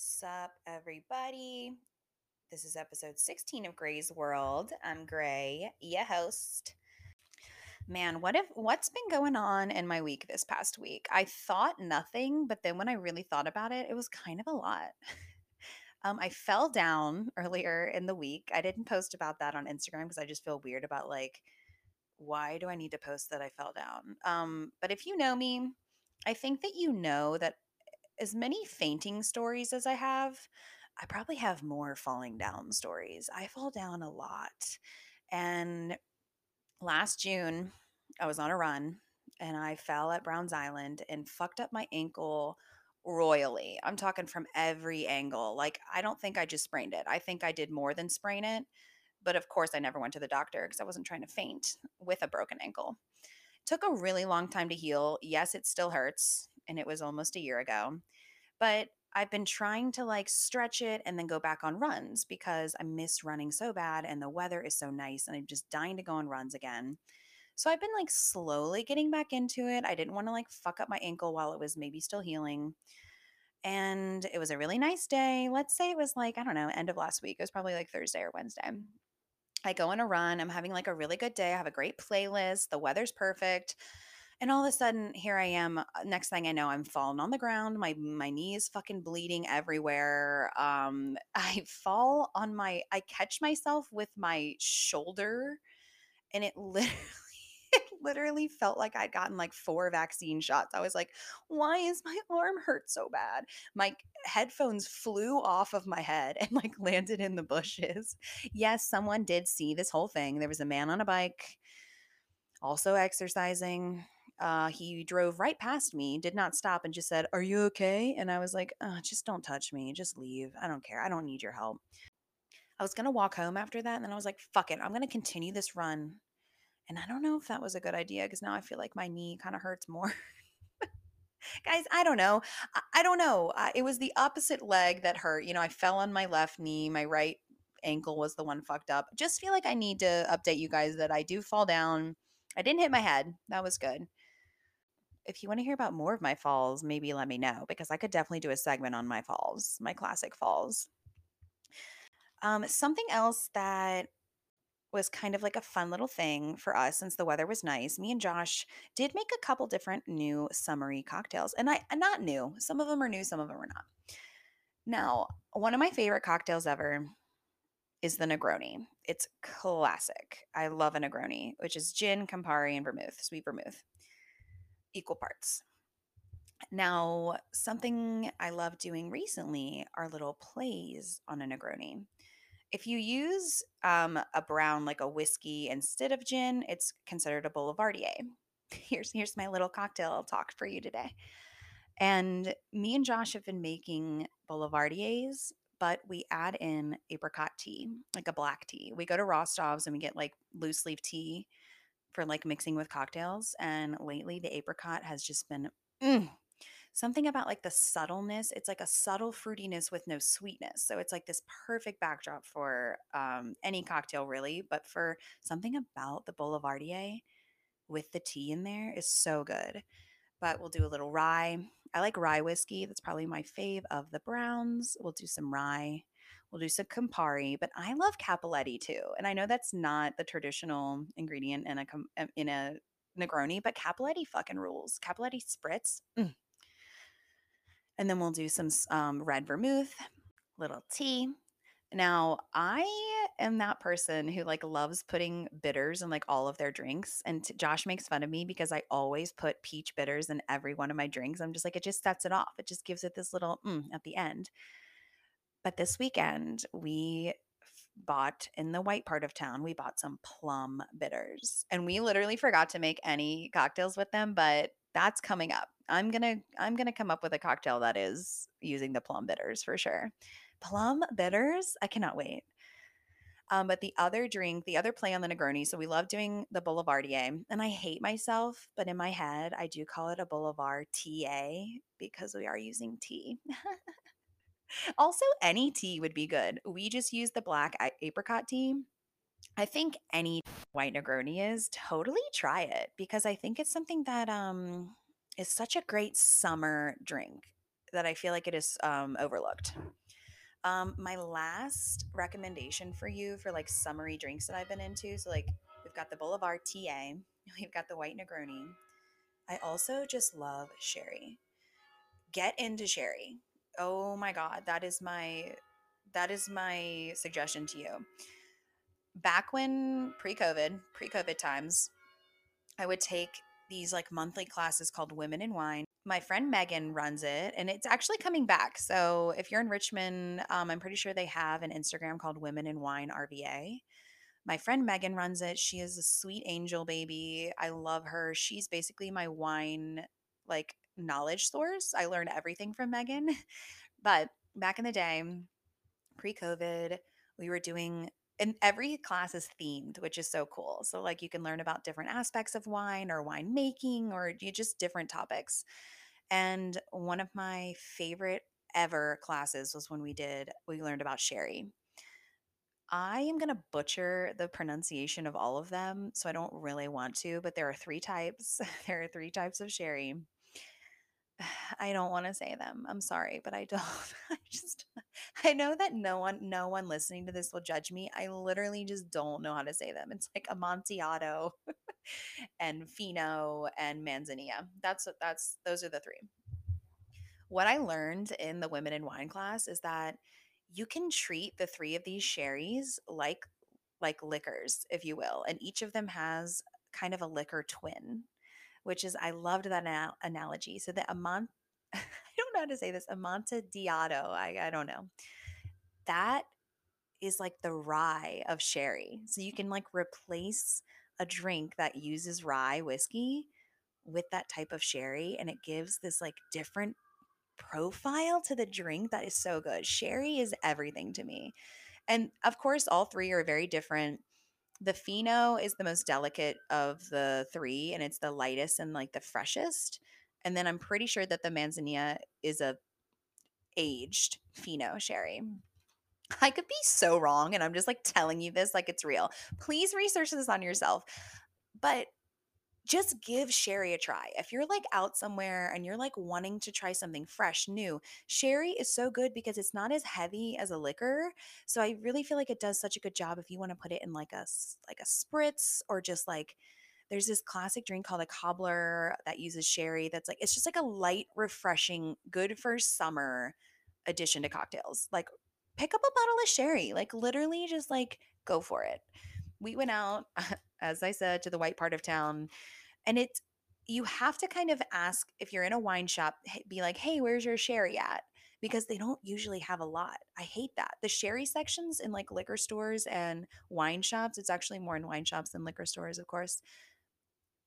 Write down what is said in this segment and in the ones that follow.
Sup, everybody. This is episode 16 of Gray's World. I'm Gray, your host. Man, what if what's been going on in my week this past week? I thought nothing, but then when I really thought about it, it was kind of a lot. um, I fell down earlier in the week. I didn't post about that on Instagram because I just feel weird about like, why do I need to post that I fell down? Um, but if you know me, I think that you know that as many fainting stories as I have, I probably have more falling down stories. I fall down a lot. And last June, I was on a run and I fell at Browns Island and fucked up my ankle royally. I'm talking from every angle. Like, I don't think I just sprained it. I think I did more than sprain it. But of course, I never went to the doctor because I wasn't trying to faint with a broken ankle. Took a really long time to heal. Yes, it still hurts. And it was almost a year ago. But I've been trying to like stretch it and then go back on runs because I miss running so bad and the weather is so nice and I'm just dying to go on runs again. So I've been like slowly getting back into it. I didn't want to like fuck up my ankle while it was maybe still healing. And it was a really nice day. Let's say it was like, I don't know, end of last week. It was probably like Thursday or Wednesday. I go on a run. I'm having like a really good day. I have a great playlist. The weather's perfect. And all of a sudden, here I am. uh, Next thing I know, I'm falling on the ground. My my knee is fucking bleeding everywhere. Um, I fall on my. I catch myself with my shoulder, and it literally. It literally felt like I'd gotten like four vaccine shots. I was like, why is my arm hurt so bad? My headphones flew off of my head and like landed in the bushes. Yes, someone did see this whole thing. There was a man on a bike also exercising. Uh, he drove right past me, did not stop, and just said, Are you okay? And I was like, oh, Just don't touch me. Just leave. I don't care. I don't need your help. I was going to walk home after that. And then I was like, Fuck it. I'm going to continue this run. And I don't know if that was a good idea because now I feel like my knee kind of hurts more. Guys, I don't know. I, I don't know. It was the opposite leg that hurt. You know, I fell on my left knee, my right ankle was the one fucked up. Just feel like I need to update you guys that I do fall down. I didn't hit my head. That was good if you want to hear about more of my falls, maybe let me know because I could definitely do a segment on my falls, my classic falls. Um, something else that was kind of like a fun little thing for us since the weather was nice. Me and Josh did make a couple different new summery cocktails, and I not new. Some of them are new, some of them are not. Now, one of my favorite cocktails ever is the Negroni. It's classic. I love a Negroni, which is gin, Campari, and vermouth, sweet vermouth equal parts. Now, something I love doing recently are little plays on a Negroni. If you use um, a brown like a whiskey instead of gin, it's considered a Boulevardier. Here's here's my little cocktail talk for you today. And me and Josh have been making Boulevardiers, but we add in apricot tea, like a black tea. We go to Rostov's and we get like loose leaf tea for like mixing with cocktails. And lately, the apricot has just been mm, something about like the subtleness. It's like a subtle fruitiness with no sweetness. So it's like this perfect backdrop for um, any cocktail, really. But for something about the Boulevardier with the tea in there is so good. But we'll do a little rye. I like rye whiskey. That's probably my fave of the browns. We'll do some rye. We'll do some Campari, but I love Cappelletti too. And I know that's not the traditional ingredient in a um, in a Negroni, but Cappelletti fucking rules. Cappelletti spritz. Mm. And then we'll do some um, red vermouth, little tea. Now, I am that person who like loves putting bitters in like all of their drinks. And t- Josh makes fun of me because I always put peach bitters in every one of my drinks. I'm just like, it just sets it off. It just gives it this little mm at the end. But this weekend, we bought in the white part of town, we bought some plum bitters. And we literally forgot to make any cocktails with them, but that's coming up. I'm going to I'm going to come up with a cocktail that is using the plum bitters for sure. Plum bitters? I cannot wait. Um, but the other drink, the other play on the Negroni, so we love doing the Boulevardier, and I hate myself, but in my head, I do call it a Boulevard TA because we are using tea. Also, any tea would be good. We just use the black apricot tea. I think any white Negroni is totally try it because I think it's something that um is such a great summer drink. that I feel like it is um, overlooked. Um, my last recommendation for you for like summery drinks that I've been into. So like we've got the Boulevard TA, we've got the White Negroni. I also just love sherry. Get into sherry. Oh my god, that is my that is my suggestion to you. Back when pre-COVID, pre-COVID times, I would take these like monthly classes called Women in Wine. My friend Megan runs it and it's actually coming back. So if you're in Richmond, um, I'm pretty sure they have an Instagram called Women in Wine RVA. My friend Megan runs it. She is a sweet angel baby. I love her. She's basically my wine like knowledge source. I learned everything from Megan. But back in the day, pre COVID, we were doing and every class is themed, which is so cool. So like you can learn about different aspects of wine or wine making or you just different topics. And one of my favorite ever classes was when we did we learned about sherry. I am going to butcher the pronunciation of all of them, so I don't really want to, but there are three types. there are three types of sherry. I don't want to say them. I'm sorry, but I don't. I just I know that no one no one listening to this will judge me. I literally just don't know how to say them. It's like Amontillado and Fino and Manzanilla. That's that's those are the three. What I learned in the women in wine class is that you can treat the three of these sherries like like liquors, if you will, and each of them has kind of a liquor twin which is I loved that anal- analogy. So the Amant, I don't know how to say this, Amontillado, I, I don't know. That is like the rye of sherry. So you can like replace a drink that uses rye whiskey with that type of sherry and it gives this like different profile to the drink that is so good. Sherry is everything to me. And of course all three are very different the Fino is the most delicate of the three, and it's the lightest and like the freshest. And then I'm pretty sure that the Manzanilla is a aged Fino sherry. I could be so wrong, and I'm just like telling you this like it's real. Please research this on yourself. But just give sherry a try. If you're like out somewhere and you're like wanting to try something fresh, new, sherry is so good because it's not as heavy as a liquor. So I really feel like it does such a good job if you want to put it in like a like a spritz or just like there's this classic drink called a cobbler that uses sherry that's like it's just like a light refreshing good for summer addition to cocktails. Like pick up a bottle of sherry. Like literally just like go for it. We went out as I said to the white part of town and it's, you have to kind of ask if you're in a wine shop, be like, hey, where's your sherry at? Because they don't usually have a lot. I hate that. The sherry sections in like liquor stores and wine shops, it's actually more in wine shops than liquor stores, of course.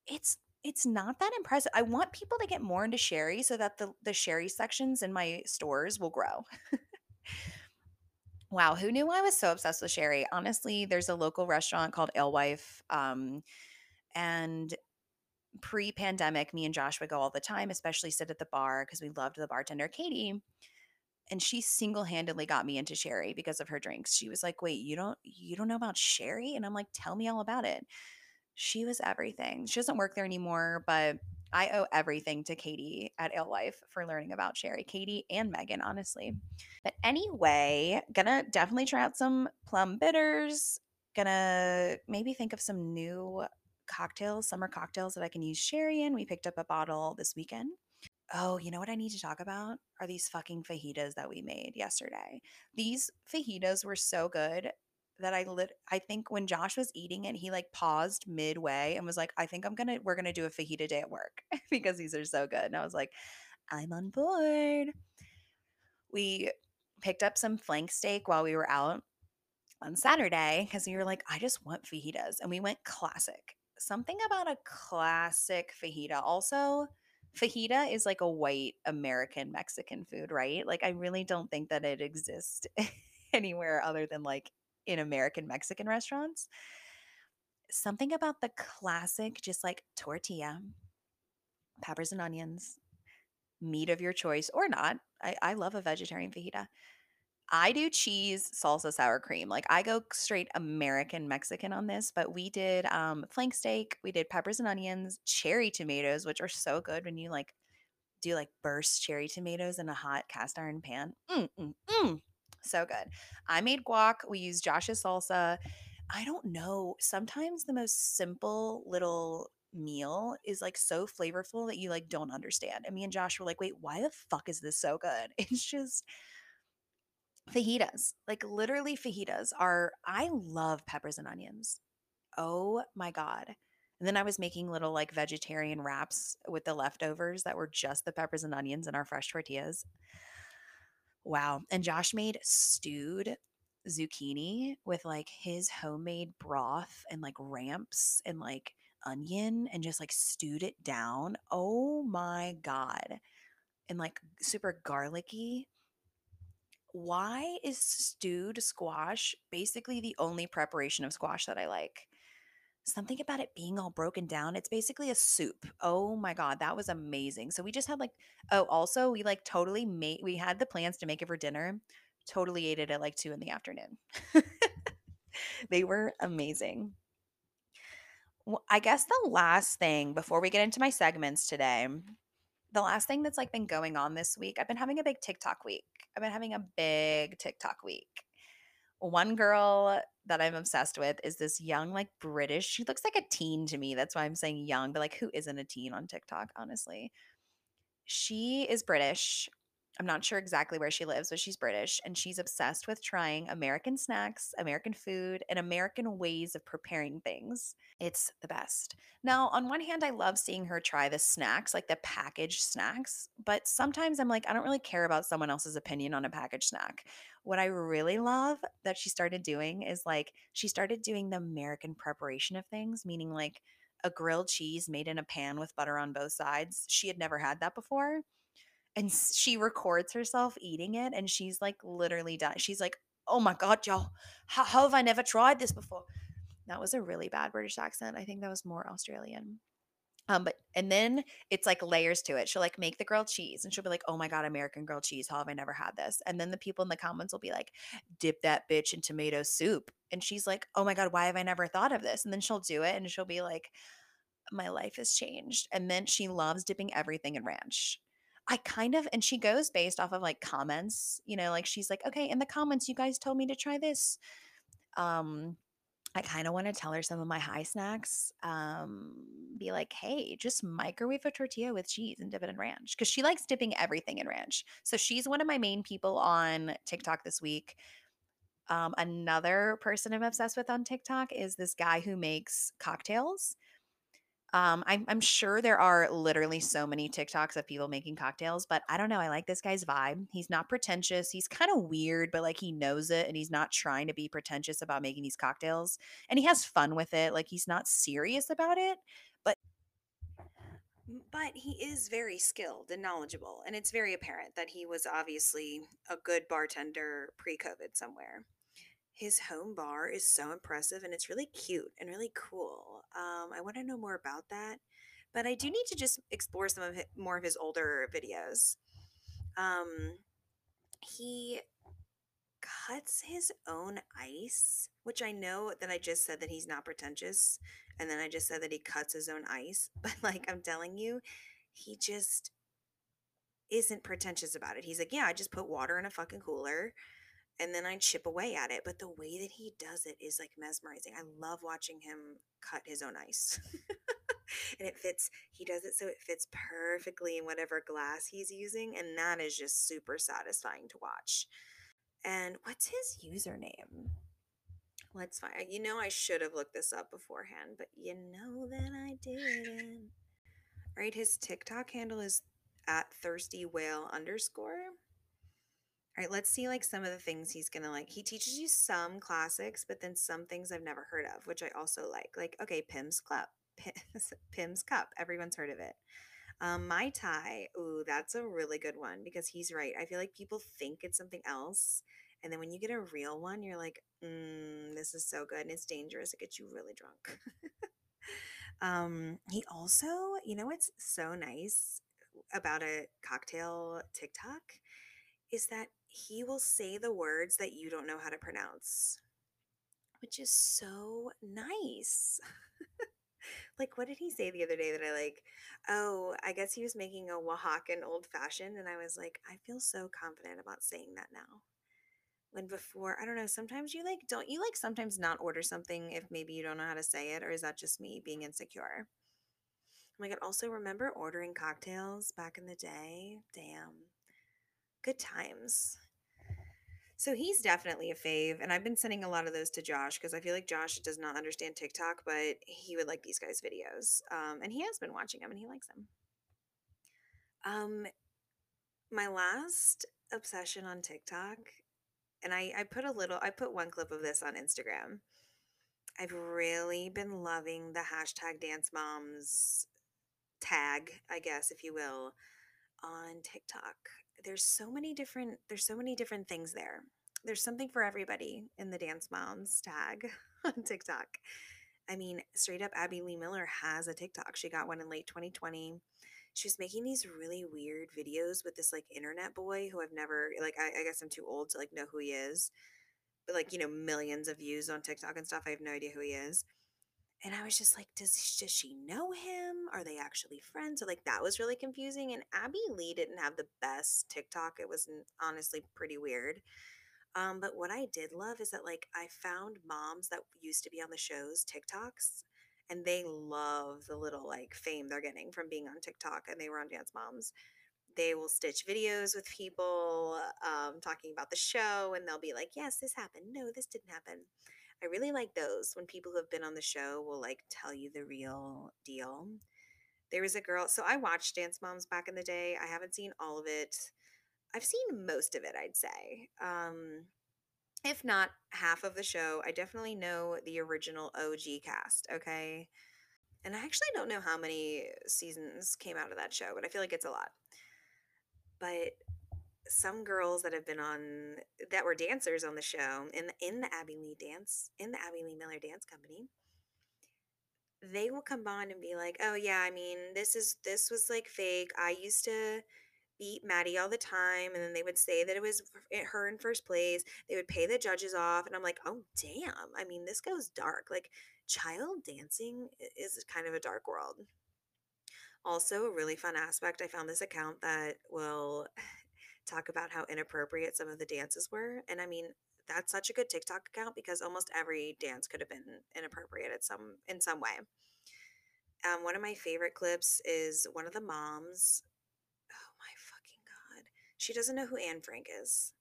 It's it's not that impressive. I want people to get more into sherry so that the the sherry sections in my stores will grow. wow, who knew I was so obsessed with sherry? Honestly, there's a local restaurant called Alewife um, and pre pandemic, me and Josh would go all the time, especially sit at the bar because we loved the bartender, Katie. And she single handedly got me into sherry because of her drinks. She was like, "Wait, you don't you don't know about sherry?" And I'm like, "Tell me all about it." She was everything. She doesn't work there anymore, but I owe everything to Katie at Alewife for learning about sherry. Katie and Megan, honestly. But anyway, gonna definitely try out some plum bitters. Gonna maybe think of some new cocktails, summer cocktails that I can use sherry in. We picked up a bottle this weekend. Oh, you know what I need to talk about? Are these fucking fajitas that we made yesterday. These fajitas were so good that I lit I think when Josh was eating it, he like paused midway and was like, I think I'm gonna we're gonna do a fajita day at work because these are so good. And I was like, I'm on board. We picked up some flank steak while we were out on Saturday because we were like, I just want fajitas. And we went classic something about a classic fajita. Also, fajita is like a white American Mexican food, right? Like, I really don't think that it exists anywhere other than like in American Mexican restaurants. Something about the classic, just like tortilla, peppers and onions, meat of your choice or not. I, I love a vegetarian fajita. I do cheese, salsa, sour cream. Like I go straight American Mexican on this, but we did um flank steak, we did peppers and onions, cherry tomatoes, which are so good when you like do like burst cherry tomatoes in a hot cast iron pan. Mm, mm, mm. So good. I made guac. We used Josh's salsa. I don't know. Sometimes the most simple little meal is like so flavorful that you like don't understand. And me and Josh were like, wait, why the fuck is this so good? It's just fajitas. Like literally fajitas are I love peppers and onions. Oh my god. And then I was making little like vegetarian wraps with the leftovers that were just the peppers and onions and our fresh tortillas. Wow. And Josh made stewed zucchini with like his homemade broth and like ramps and like onion and just like stewed it down. Oh my God. And like super garlicky. Why is stewed squash basically the only preparation of squash that I like? Something about it being all broken down. It's basically a soup. Oh my God, that was amazing. So we just had like, oh, also, we like totally made, we had the plans to make it for dinner, totally ate it at like two in the afternoon. they were amazing. Well, I guess the last thing before we get into my segments today, the last thing that's like been going on this week, I've been having a big TikTok week. I've been having a big TikTok week. One girl that I'm obsessed with is this young, like British. She looks like a teen to me. That's why I'm saying young, but like who isn't a teen on TikTok, honestly? She is British. I'm not sure exactly where she lives, but she's British and she's obsessed with trying American snacks, American food, and American ways of preparing things. It's the best. Now, on one hand, I love seeing her try the snacks, like the packaged snacks, but sometimes I'm like, I don't really care about someone else's opinion on a packaged snack. What I really love that she started doing is like, she started doing the American preparation of things, meaning like a grilled cheese made in a pan with butter on both sides. She had never had that before and she records herself eating it and she's like literally done she's like oh my god y'all how, how have i never tried this before that was a really bad british accent i think that was more australian um, but and then it's like layers to it. She'll like make the grilled cheese and she'll be like, Oh my god, American grilled cheese. How have I never had this? And then the people in the comments will be like, dip that bitch in tomato soup. And she's like, Oh my god, why have I never thought of this? And then she'll do it and she'll be like, My life has changed. And then she loves dipping everything in ranch. I kind of, and she goes based off of like comments, you know, like she's like, okay, in the comments, you guys told me to try this. Um, I kind of want to tell her some of my high snacks. Um, be like, hey, just microwave a tortilla with cheese and dip it in ranch because she likes dipping everything in ranch. So she's one of my main people on TikTok this week. Um, another person I'm obsessed with on TikTok is this guy who makes cocktails. Um, I'm, I'm sure there are literally so many TikToks of people making cocktails, but I don't know. I like this guy's vibe. He's not pretentious. He's kind of weird, but like he knows it and he's not trying to be pretentious about making these cocktails. And he has fun with it. Like he's not serious about it, but but he is very skilled and knowledgeable. And it's very apparent that he was obviously a good bartender pre COVID somewhere his home bar is so impressive and it's really cute and really cool. Um, I want to know more about that, but I do need to just explore some of his, more of his older videos. Um, he cuts his own ice, which I know that I just said that he's not pretentious, and then I just said that he cuts his own ice, but like I'm telling you, he just isn't pretentious about it. He's like, yeah, I just put water in a fucking cooler and then I chip away at it. But the way that he does it is like mesmerizing. I love watching him cut his own ice. and it fits, he does it so it fits perfectly in whatever glass he's using. And that is just super satisfying to watch. And what's his username? Let's find. You know, I should have looked this up beforehand, but you know that I didn't. Right, his TikTok handle is at thirsty whale underscore. Let's see like some of the things he's gonna like. He teaches you some classics, but then some things I've never heard of, which I also like. Like, okay, Pimm's Club, Pimm's Cup. Everyone's heard of it. Um, Mai Tai. Ooh, that's a really good one because he's right. I feel like people think it's something else, and then when you get a real one, you're like, mm, this is so good and it's dangerous. It gets you really drunk. um, he also, you know, what's so nice about a cocktail TikTok is that he will say the words that you don't know how to pronounce, which is so nice. like, what did he say the other day that I like? Oh, I guess he was making a Oaxacan old fashioned. And I was like, I feel so confident about saying that now. When before, I don't know, sometimes you like, don't you like sometimes not order something if maybe you don't know how to say it? Or is that just me being insecure? Oh my God, also remember ordering cocktails back in the day? Damn. Good times. So he's definitely a fave, and I've been sending a lot of those to Josh because I feel like Josh does not understand TikTok, but he would like these guys' videos, um, and he has been watching them and he likes them. Um, my last obsession on TikTok, and I I put a little, I put one clip of this on Instagram. I've really been loving the hashtag Dance Moms tag, I guess, if you will, on TikTok. There's so many different there's so many different things there. There's something for everybody in the Dance Moms tag on TikTok. I mean, straight up Abby Lee Miller has a TikTok. She got one in late 2020. She was making these really weird videos with this like internet boy who I've never like I, I guess I'm too old to like know who he is. But like, you know, millions of views on TikTok and stuff. I have no idea who he is. And I was just like, does, does she know him? Are they actually friends? So like that was really confusing. And Abby Lee didn't have the best TikTok. It was honestly pretty weird. Um, but what I did love is that like I found moms that used to be on the shows TikToks, and they love the little like fame they're getting from being on TikTok, and they were on Dance Moms. They will stitch videos with people um, talking about the show, and they'll be like, "Yes, this happened. No, this didn't happen." I really like those when people who have been on the show will like tell you the real deal. There was a girl, so I watched Dance Moms back in the day. I haven't seen all of it. I've seen most of it, I'd say. Um, if not half of the show, I definitely know the original OG cast, okay? And I actually don't know how many seasons came out of that show, but I feel like it's a lot. But some girls that have been on that were dancers on the show in the, in the Abby Lee dance in the Abby Lee Miller dance company they will come on and be like oh yeah I mean this is this was like fake. I used to beat Maddie all the time and then they would say that it was her in first place. They would pay the judges off and I'm like oh damn. I mean this goes dark. Like child dancing is kind of a dark world. Also a really fun aspect I found this account that will talk about how inappropriate some of the dances were. And I mean, that's such a good TikTok account because almost every dance could have been inappropriate at some in some way. Um, one of my favorite clips is one of the moms. Oh my fucking god, she doesn't know who Anne Frank is.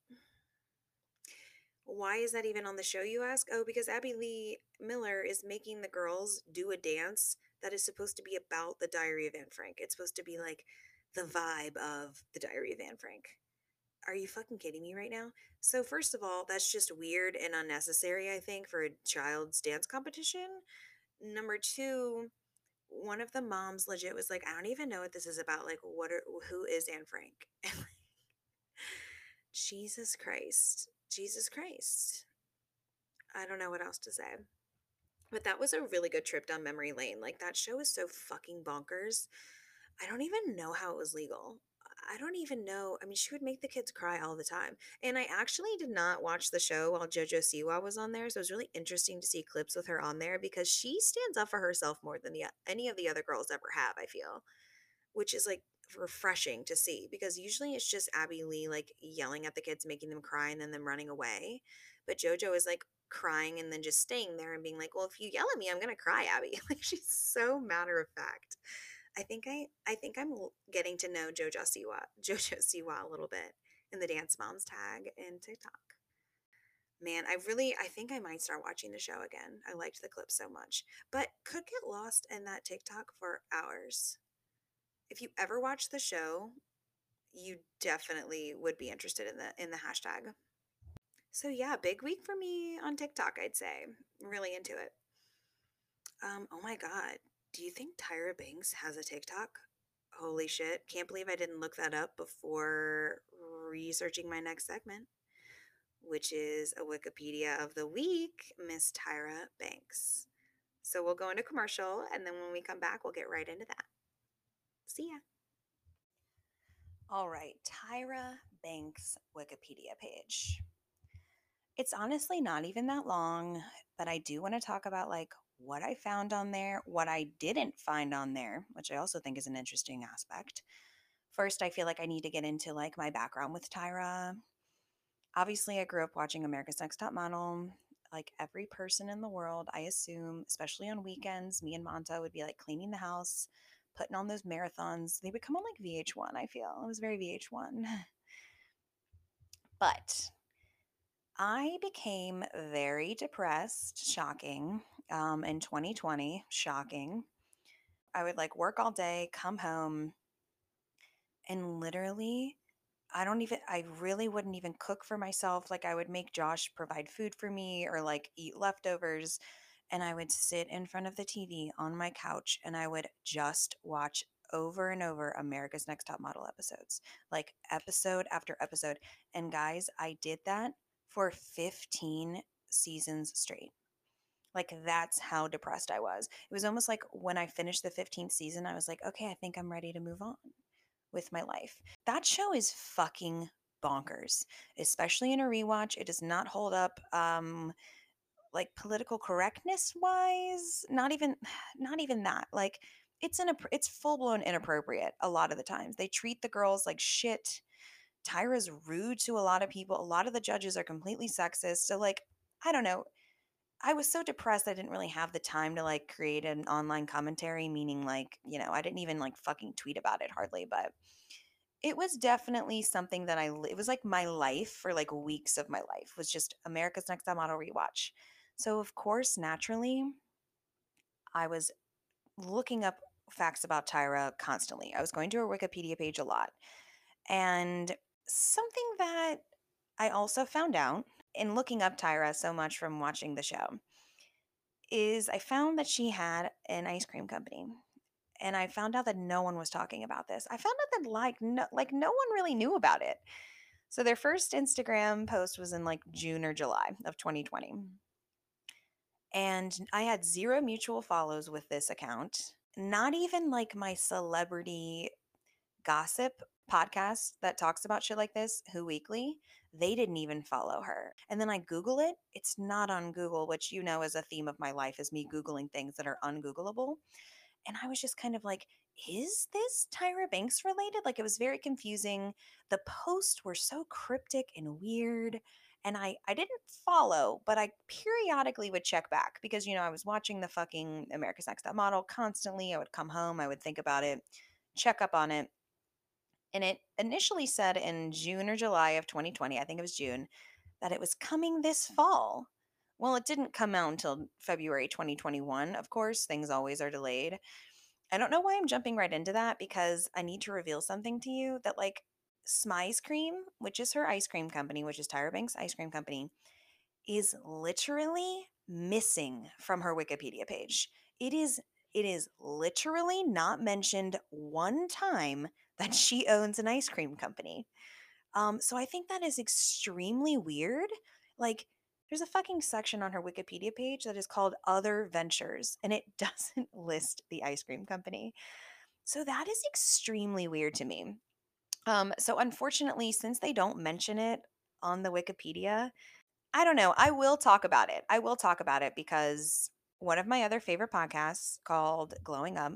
Why is that even on the show, you ask? Oh, because Abby Lee Miller is making the girls do a dance that is supposed to be about the Diary of Anne Frank. It's supposed to be like the vibe of the Diary of Anne Frank are you fucking kidding me right now? So, first of all, that's just weird and unnecessary, I think, for a child's dance competition. Number two, one of the moms legit was like, I don't even know what this is about. Like, what are, who is Anne Frank? Jesus Christ. Jesus Christ. I don't know what else to say. But that was a really good trip down memory lane. Like, that show is so fucking bonkers. I don't even know how it was legal. I don't even know. I mean, she would make the kids cry all the time. And I actually did not watch the show while JoJo Siwa was on there. So it was really interesting to see clips with her on there because she stands up for herself more than the, any of the other girls ever have, I feel, which is like refreshing to see because usually it's just Abby Lee like yelling at the kids, making them cry, and then them running away. But JoJo is like crying and then just staying there and being like, well, if you yell at me, I'm going to cry, Abby. Like she's so matter of fact. I think I I think I'm getting to know JoJo Siwa JoJo Siwa a little bit in the Dance Moms tag in TikTok. Man, I really I think I might start watching the show again. I liked the clip so much, but could get lost in that TikTok for hours. If you ever watch the show, you definitely would be interested in the in the hashtag. So yeah, big week for me on TikTok, I'd say. Really into it. Um, oh my god, do you think Tyra Banks has a TikTok? Holy shit. Can't believe I didn't look that up before researching my next segment, which is a Wikipedia of the week, Miss Tyra Banks. So we'll go into commercial, and then when we come back, we'll get right into that. See ya. All right, Tyra Banks Wikipedia page. It's honestly not even that long, but I do want to talk about like what I found on there, what I didn't find on there, which I also think is an interesting aspect. First, I feel like I need to get into like my background with Tyra. Obviously, I grew up watching America's Next Top Model. Like every person in the world, I assume, especially on weekends, me and Monta would be like cleaning the house, putting on those marathons. They would come on like VH1, I feel. It was very VH1. But I became very depressed, shocking, um, in 2020, shocking. I would like work all day, come home, and literally, I don't even, I really wouldn't even cook for myself. Like, I would make Josh provide food for me or like eat leftovers. And I would sit in front of the TV on my couch and I would just watch over and over America's Next Top Model episodes, like episode after episode. And guys, I did that for 15 seasons straight. Like that's how depressed I was. It was almost like when I finished the 15th season, I was like, okay, I think I'm ready to move on with my life. That show is fucking bonkers, especially in a rewatch. It does not hold up um like political correctness wise, not even not even that. Like it's in a it's full blown inappropriate a lot of the times. They treat the girls like shit. Tyra's rude to a lot of people. A lot of the judges are completely sexist. So like, I don't know. I was so depressed I didn't really have the time to like create an online commentary, meaning like, you know, I didn't even like fucking tweet about it hardly, but it was definitely something that I it was like my life for like weeks of my life was just America's Next Top Model rewatch. So of course, naturally, I was looking up facts about Tyra constantly. I was going to her Wikipedia page a lot. And something that I also found out in looking up Tyra so much from watching the show is I found that she had an ice cream company. And I found out that no one was talking about this. I found out that like no like no one really knew about it. So their first Instagram post was in like June or July of 2020. And I had zero mutual follows with this account. Not even like my celebrity gossip podcast that talks about shit like this, Who Weekly, they didn't even follow her. And then I Google it, it's not on Google, which you know is a theme of my life is me Googling things that are ungoogleable. And I was just kind of like, is this Tyra Banks related? Like it was very confusing. The posts were so cryptic and weird. And I, I didn't follow, but I periodically would check back because, you know, I was watching the fucking America's Next Top Model constantly. I would come home, I would think about it, check up on it. And it initially said in June or July of 2020, I think it was June, that it was coming this fall. Well, it didn't come out until February 2021. Of course, things always are delayed. I don't know why I'm jumping right into that because I need to reveal something to you that, like, Smize Cream, which is her ice cream company, which is Tyra Banks' ice cream company, is literally missing from her Wikipedia page. It is it is literally not mentioned one time that she owns an ice cream company. Um, so I think that is extremely weird. Like, there's a fucking section on her Wikipedia page that is called Other Ventures, and it doesn't list the ice cream company. So that is extremely weird to me. Um, so unfortunately, since they don't mention it on the Wikipedia, I don't know. I will talk about it. I will talk about it because one of my other favorite podcasts called Glowing Up,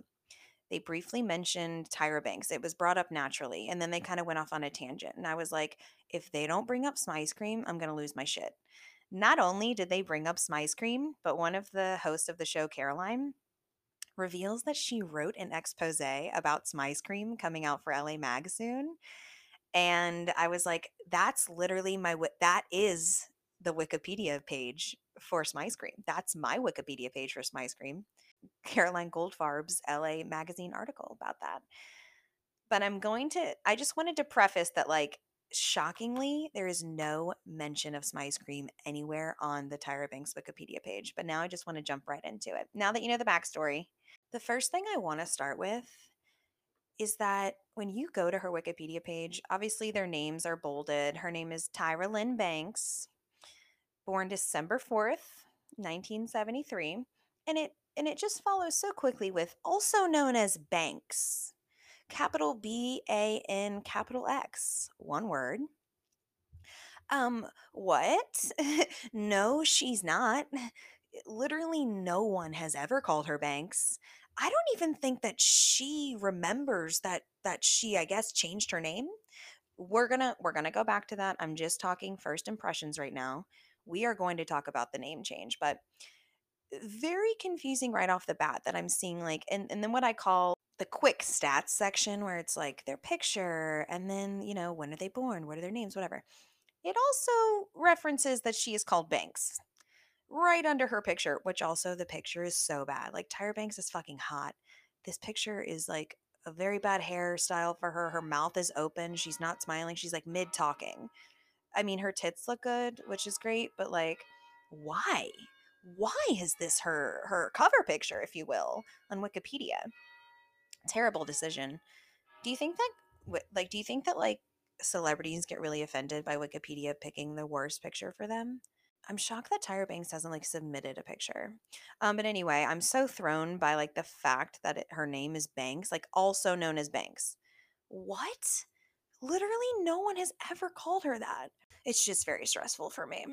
they briefly mentioned Tyra Banks. It was brought up naturally, and then they mm. kind of went off on a tangent. And I was like, if they don't bring up Smize Cream, I'm going to lose my shit. Not only did they bring up Smize Cream, but one of the hosts of the show, Caroline, reveals that she wrote an expose about Smize Cream coming out for LA Mag soon. And I was like, that's literally my, that is the Wikipedia page for Smize Cream. That's my Wikipedia page for Smize Cream. Caroline Goldfarb's LA Magazine article about that. But I'm going to, I just wanted to preface that, like, shockingly, there is no mention of Smize Cream anywhere on the Tyra Banks Wikipedia page. But now I just want to jump right into it. Now that you know the backstory, the first thing I want to start with is that when you go to her Wikipedia page, obviously their names are bolded. Her name is Tyra Lynn Banks, born December 4th, 1973. And it and it just follows so quickly with also known as BanX. Capital B A N capital X, one word. Um, what? no, she's not. literally no one has ever called her BanX. I don't even think that she remembers that that she I guess changed her name. We're to we're to go back to that. I'm just talking first impressions right now. We are going to talk about the name change, but very confusing right off the bat that I'm seeing like and and then what I call the quick stats section where it's like their picture and then, you know, when are they born? What are their names? Whatever. It also references that she is called BanX right under her picture, which also the picture is so bad. Like Tyra Banks is fucking hot. This picture is like a very bad hairstyle for her. Her mouth is open. She's not smiling. She's like mid talking. I mean, her tits look good, which is great, but like, why? Why is this her her cover picture, if you will, on Wikipedia? Terrible decision. Do you think that like do you think that like celebrities get really offended by Wikipedia picking the worst picture for them? I'm shocked that Tyra BanX hasn't like submitted a picture. Um, but anyway, I'm so thrown by like the fact that it, her name is BanX, like also known as Banks. What? Literally, no one has ever called her that. It's just very stressful for me.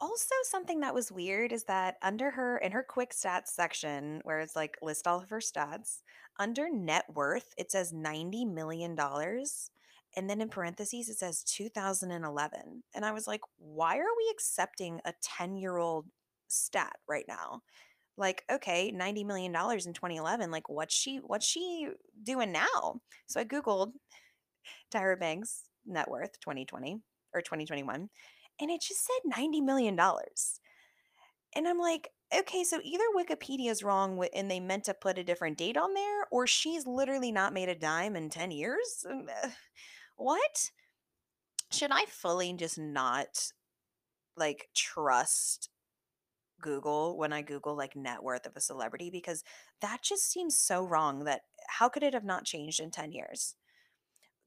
Also, something that was weird is that under her, in her quick stats section, where it's like list all of her stats, under net worth, it says $90 million. And then in parentheses, it says 2011. And I was like, why are we accepting a 10 year old stat right now? Like, okay, $90 million in 2011. Like, what's she, what's she doing now? So I Googled Tyra Banks net worth 2020 or 2021 and it just said $90 million. And I'm like, okay, so either Wikipedia is wrong and they meant to put a different date on there, or she's literally not made a dime in 10 years. Uh, what? Should I fully just not like trust Google when I Google like net worth of a celebrity? Because that just seems so wrong that how could it have not changed in 10 years?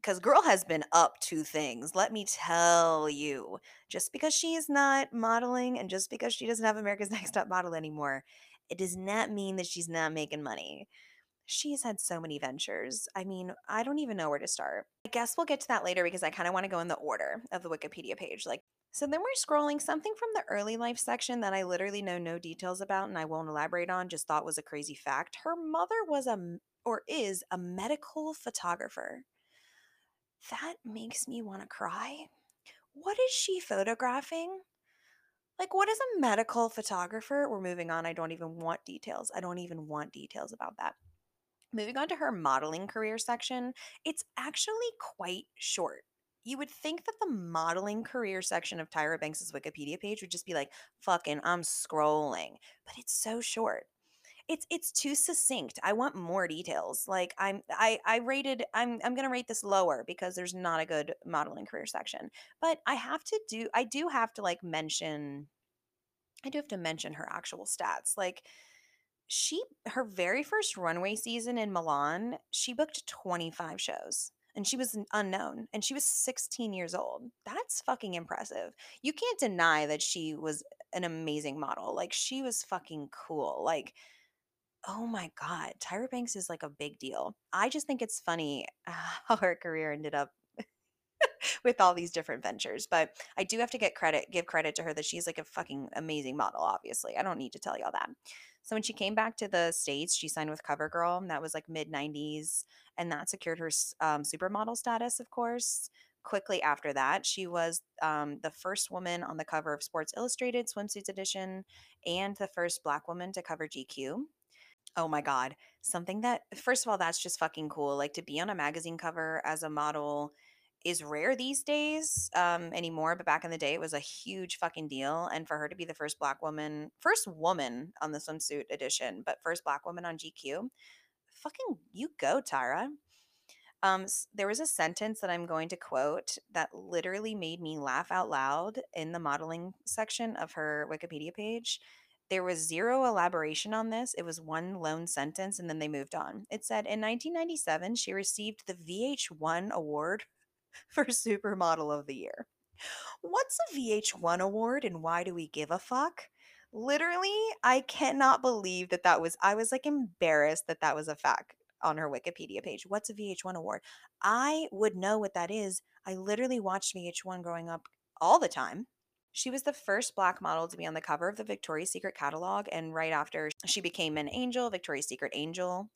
Because girl has been up to things let me tell you just because she is not modeling and just because she doesn't have america's next top model anymore it does not mean that she's not making money she's had so many ventures i mean i don't even know where to start i guess we'll get to that later because i kind of want to go in the order of the wikipedia page like so then we're scrolling something from the early life section that I literally know no details about and I won't elaborate on, just thought was a crazy fact. Her mother was a or is a medical photographer. That makes me want to cry. What is she photographing? Like, what is a medical photographer? We're moving on. I don't even want details. I don't even want details about that. Moving on to her modeling career section, it's actually quite short. You would think that the modeling career section of Tyra Banks' Wikipedia page would just be like, fucking, I'm scrolling. But it's so short it's it's too succinct. I want more details. Like I'm I I rated I'm I'm going to rate this lower because there's not a good modeling career section. But I have to do I do have to like mention I do have to mention her actual stats. Like she her very first runway season in Milan, she booked 25 shows and she was unknown and she was 16 years old. That's fucking impressive. You can't deny that she was an amazing model. Like she was fucking cool. Like Oh my god, Tyra Banks is like a big deal. I just think it's funny how her career ended up with all these different ventures, but I do have to get credit, give credit to her that she's like a fucking amazing model, obviously. I don't need to tell you all that. So when she came back to the States, she signed with CoverGirl, and that was like mid 90s, and that secured her um, supermodel status, of course. Quickly after that, she was um, the first woman on the cover of Sports Illustrated Swimsuits Edition and the first Black woman to cover GQ. Oh my god. Something that first of all, that's just fucking cool. Like to be on a magazine cover as a model is rare these days um anymore, but back in the day it was a huge fucking deal and for her to be the first black woman, first woman on the swimsuit edition, but first black woman on GQ. Fucking you go, Tyra. Um, there was a sentence that I'm going to quote that literally made me laugh out loud in the modeling section of her Wikipedia page. There was zero elaboration on this. It was one lone sentence and then they moved on. It said in 1997, she received the VH1 award for Supermodel of the Year. What's a VH1 award and why do we give a fuck? Literally, I cannot believe that that was, I was like embarrassed that that was a fact on her Wikipedia page. What's a VH1 award? I would know what that is. I literally watched VH1 growing up all the time. She was the first black model to be on the cover of the Victoria's Secret catalog, and right after she became an angel, Victoria's Secret angel.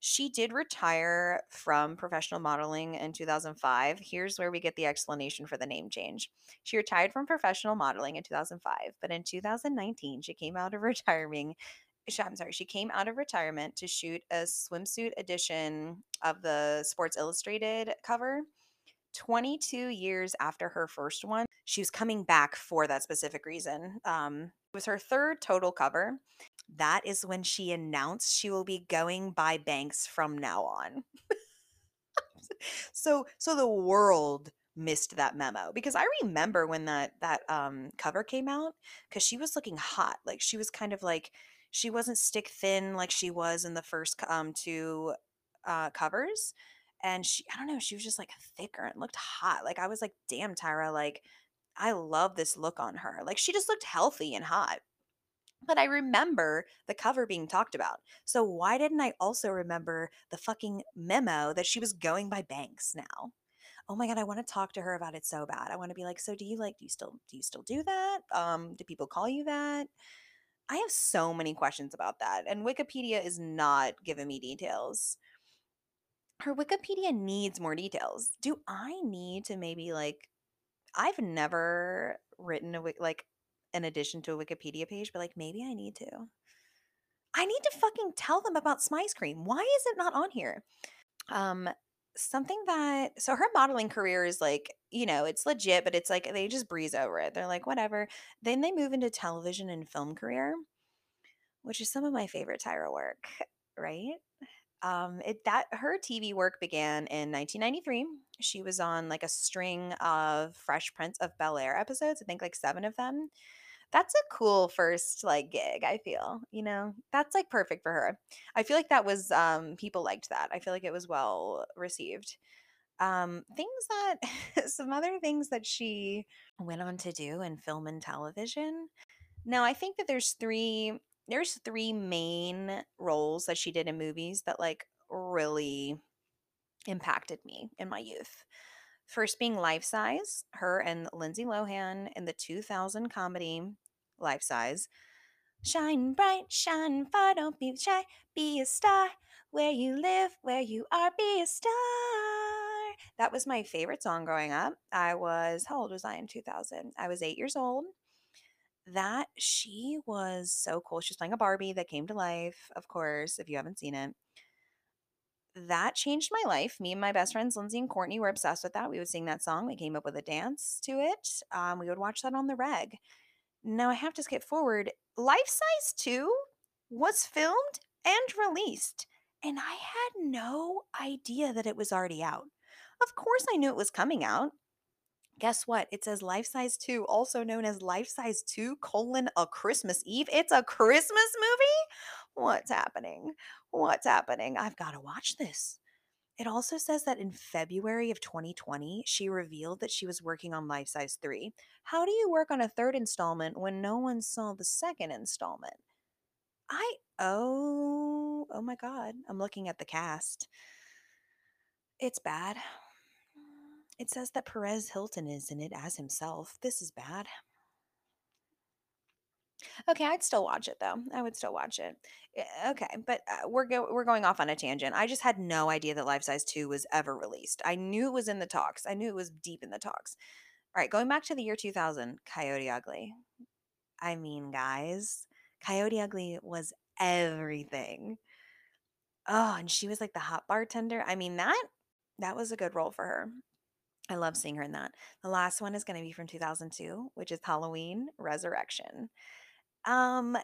She did retire from professional modeling in 2005. Here's where we get the explanation for the name change. She retired from professional modeling in 2005, but in 2019, she came out of retiring. I'm sorry, she came out of retirement to shoot a swimsuit edition of the Sports Illustrated cover. 22 years after her first one, she was coming back for that specific reason. Um, it was her third total cover that is when she announced she will be going by BanX from now on. so so the world missed that memo because I remember when that that um cover came out cuz she was looking hot. Like she was kind of like she wasn't stick thin like she was in the first um two uh covers and she I don't know, she was just like thicker and looked hot. Like I was like, "Damn, Tyra, like I love this look on her." Like she just looked healthy and hot. But I remember the cover being talked about. So why didn't I also remember the fucking memo that she was going by BanX now? Oh my god, I want to talk to her about it so bad. I want to be like, "So do you like do you still do you still do that? Um do people call you that?" I have so many questions about that, and Wikipedia is not giving me details. Her Wikipedia needs more details. Do I need to maybe like I've never written a like an addition to a Wikipedia page, but like maybe I need to. I need to fucking tell them about Smize Cream. Why is it not on here? Um, something that so her modeling career is like, you know, it's legit, but it's like they just breeze over it. They're like, whatever. Then they move into television and film career, which is some of my favorite Tyra work, right? Um, it that her TV work began in 1993. She was on like a string of Fresh Prince of Bel Air episodes. I think like seven of them. That's a cool first like gig, I feel. You know, that's like perfect for her. I feel like that was um people liked that. I feel like it was well received. Um things that some other things that she went on to do in film and television. Now, I think that there's three there's three main roles that she did in movies that like really impacted me in my youth. First being Life Size, her and Lindsay Lohan in the 2000 comedy Life Size. Shine bright, shine far, don't be shy, be a star. Where you live, where you are, be a star. That was my favorite song growing up. I was, how old was I in 2000? I was eight years old. That she was so cool. She was playing a Barbie that came to life, of course, if you haven't seen it that changed my life. Me and my best friends, Lindsay and Courtney, were obsessed with that. We would sing that song. We came up with a dance to it. Um, we would watch that on the reg. Now I have to skip forward. Life Size 2 was filmed and released, and I had no idea that it was already out. Of course, I knew it was coming out. Guess what? It says Life Size 2, also known as Life Size 2 colon a Christmas Eve. It's a Christmas movie? What's happening? What's happening? I've got to watch this. It also says that in February of 2020, she revealed that she was working on Life Size 3. How do you work on a third installment when no one saw the second installment? I oh, oh my god. I'm looking at the cast. It's bad. It says that Perez Hilton is in it as himself. This is bad. Okay, I'd still watch it though. I would still watch it. Eh, Okay, but uh, we're go- we're going off on a tangent. I just had no idea that Life Size 2 was ever released. I knew it was in the talks. I knew it was deep in the talks. All right, going back to the year 2000, Coyote Ugly. I mean, guys, Coyote Ugly was everything. Oh, and she was like the hot bartender. I mean, that that was a good role for her. I love seeing her in that. The last one is going to be from 2002, which is Halloween Resurrection. Um,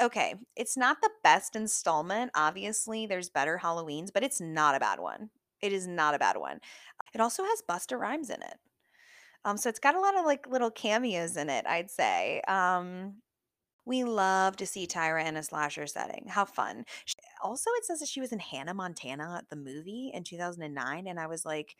okay, it's not the best installment. Obviously, there's better Halloweens, but it's not a bad one. It is not a bad one. It also has Busta Rhymes in it. Um, so it's got a lot of like little cameos in it, I'd say. Um, we love to see Tyra in a slasher setting. How fun. Sh- Also, it says that she was in Hannah Montana, the movie in 2009. And I was like,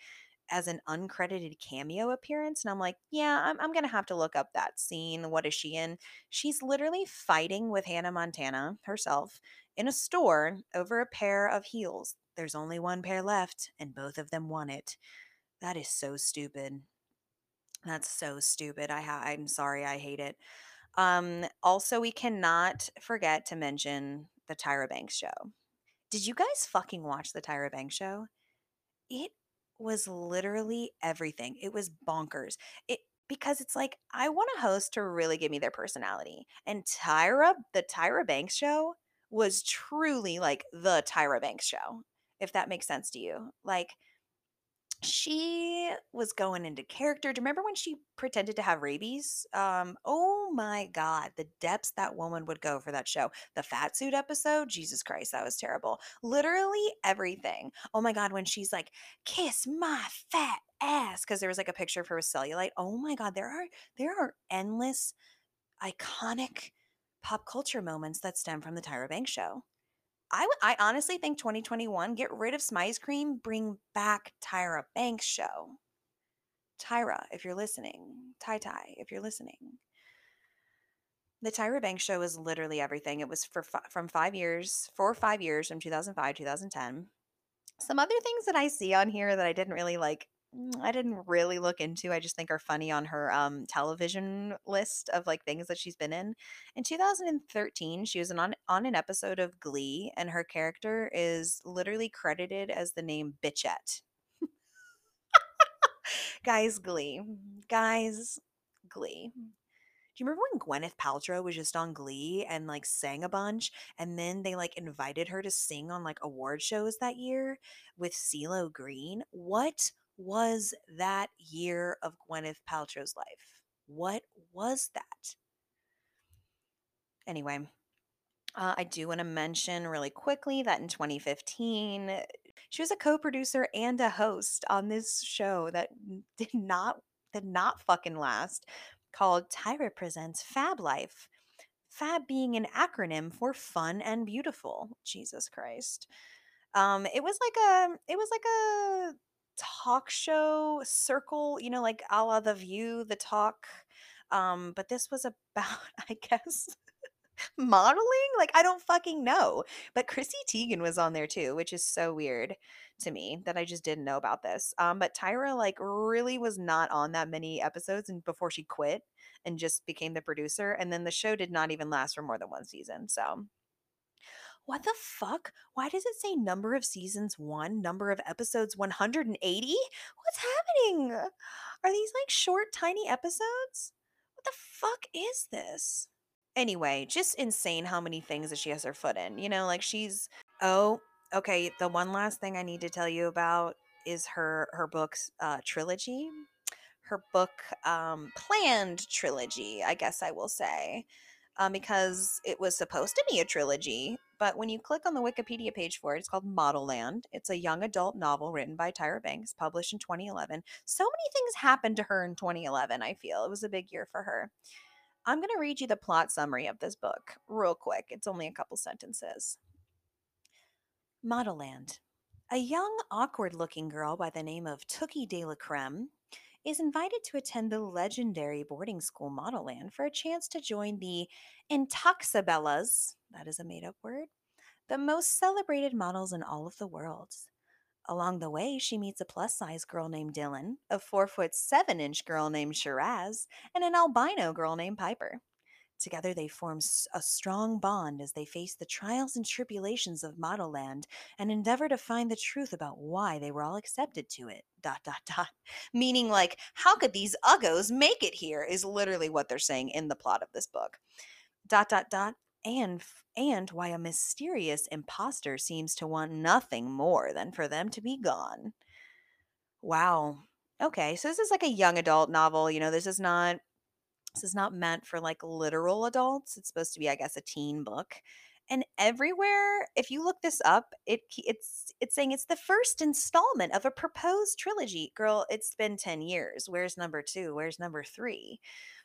as an uncredited cameo appearance. And I'm like, yeah, I'm, I'm going to have to look up that scene. What is she in? She's literally fighting with Hannah Montana herself in a store over a pair of heels. There's only one pair left, and both of them want it. That is so stupid. That's so stupid. I ha- I'm sorry. I hate it. Um, also, we cannot forget to mention the Tyra Banks show. Did you guys fucking watch the Tyra Banks show? It was literally everything. It was bonkers. It because it's like I want a host to really give me their personality. And Tyra, the Tyra Banks show was truly like the Tyra Banks show, if that makes sense to you. Like she was going into character. Do you remember when she pretended to have rabies? Um, oh my God, the depths that woman would go for that show. The fat suit episode, Jesus Christ, that was terrible. Literally everything. Oh my God, when she's like, kiss my fat ass, because there was like a picture of her with cellulite. Oh my God, there are there are endless iconic pop culture moments that stem from the Tyra Banks show. I, w- I honestly think 2021, get rid of Smize Cream, bring back Tyra Banks show. Tyra, if you're listening, Tai Tai, if you're listening. The Tyra Banks show was literally everything. It was for from five years, four or five years from 2005, 2010. Some other things that I see on here that I didn't really like, I didn't really look into. I just think are funny on her um, television list of like things that she's been in. In 2013, she was on on an episode of Glee, and her character is literally credited as the name Bitchette. Guys, Glee, guys, Glee. Do you remember when Gwyneth Paltrow was just on Glee and like sang a bunch and then they like invited her to sing on like award shows that year with CeeLo Green? What was that year of Gwyneth Paltrow's life? What was that? Anyway, uh, I do want to mention really quickly that in 2015, she was a co-producer and a host on this show that did not did not fucking last called Tyra Presents Fab Life. Fab being an acronym for fun and beautiful. Jesus Christ. Um, it was like a it was like a talk show circle, you know, like a la The View, the talk. Um, but this was about, I guess, modeling? Like, I don't fucking know. But Chrissy Teigen was on there too, which is so weird to me that I just didn't know about this. Um, but Tyra like really was not on that many episodes and before she quit and just became the producer. And then the show did not even last for more than one season. So what the fuck? Why does it say number of seasons one, number of episodes 180? What's happening? Are these like short, tiny episodes? What the fuck is this? Anyway, just insane how many things that she has her foot in. You know, like she's oh, okay, the one last thing I need to tell you about is her her book's uh trilogy. Her book um planned trilogy, I guess I will say. Um, because it was supposed to be a trilogy, but when you click on the Wikipedia page for it, it's called Model Land. It's a young adult novel written by Tyra Banks, published in 2011. So many things happened to her in 2011, I feel. It was a big year for her. I'm going to read you the plot summary of this book real quick. It's only a couple sentences. Model Land. A young, awkward looking girl by the name of Tookie de la Creme is invited to attend the legendary boarding school Model Land for a chance to join the Intoxibellas, that is a made up word, the most celebrated models in all of the world. Along the way, she meets a plus size girl named Dylan, a four foot seven inch girl named Shiraz, and an albino girl named Piper. Together, they form a strong bond as they face the trials and tribulations of Model Land and endeavor to find the truth about why they were all accepted to it. Dot, dot, dot. Meaning, like, how could these uggos make it here? Is literally what they're saying in the plot of this book. Dot, dot, dot. And, and why a mysterious impostor seems to want nothing more than for them to be gone. Wow. Okay, so this is like a young adult novel. You know, this is not this is not meant for like literal adults. It's supposed to be, I guess, a teen book. And everywhere, if you look this up, it it's it's saying it's the first installment of a proposed trilogy. Girl, it's been 10 years. Where's number 2? Where's number 3?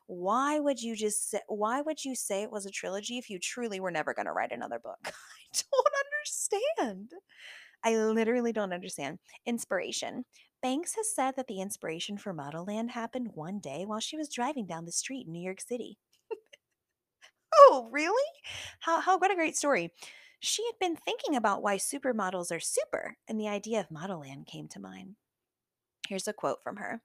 Why would you just say, why would you say it was a trilogy if you truly were never going to write another book? I don't understand. I literally don't understand. Inspiration. Banks has said that the inspiration for Model Land happened one day while she was driving down the street in New York City. Oh, really? How, how, what a great story. She had been thinking about why supermodels are super, and the idea of Model Land came to mind. Here's a quote from her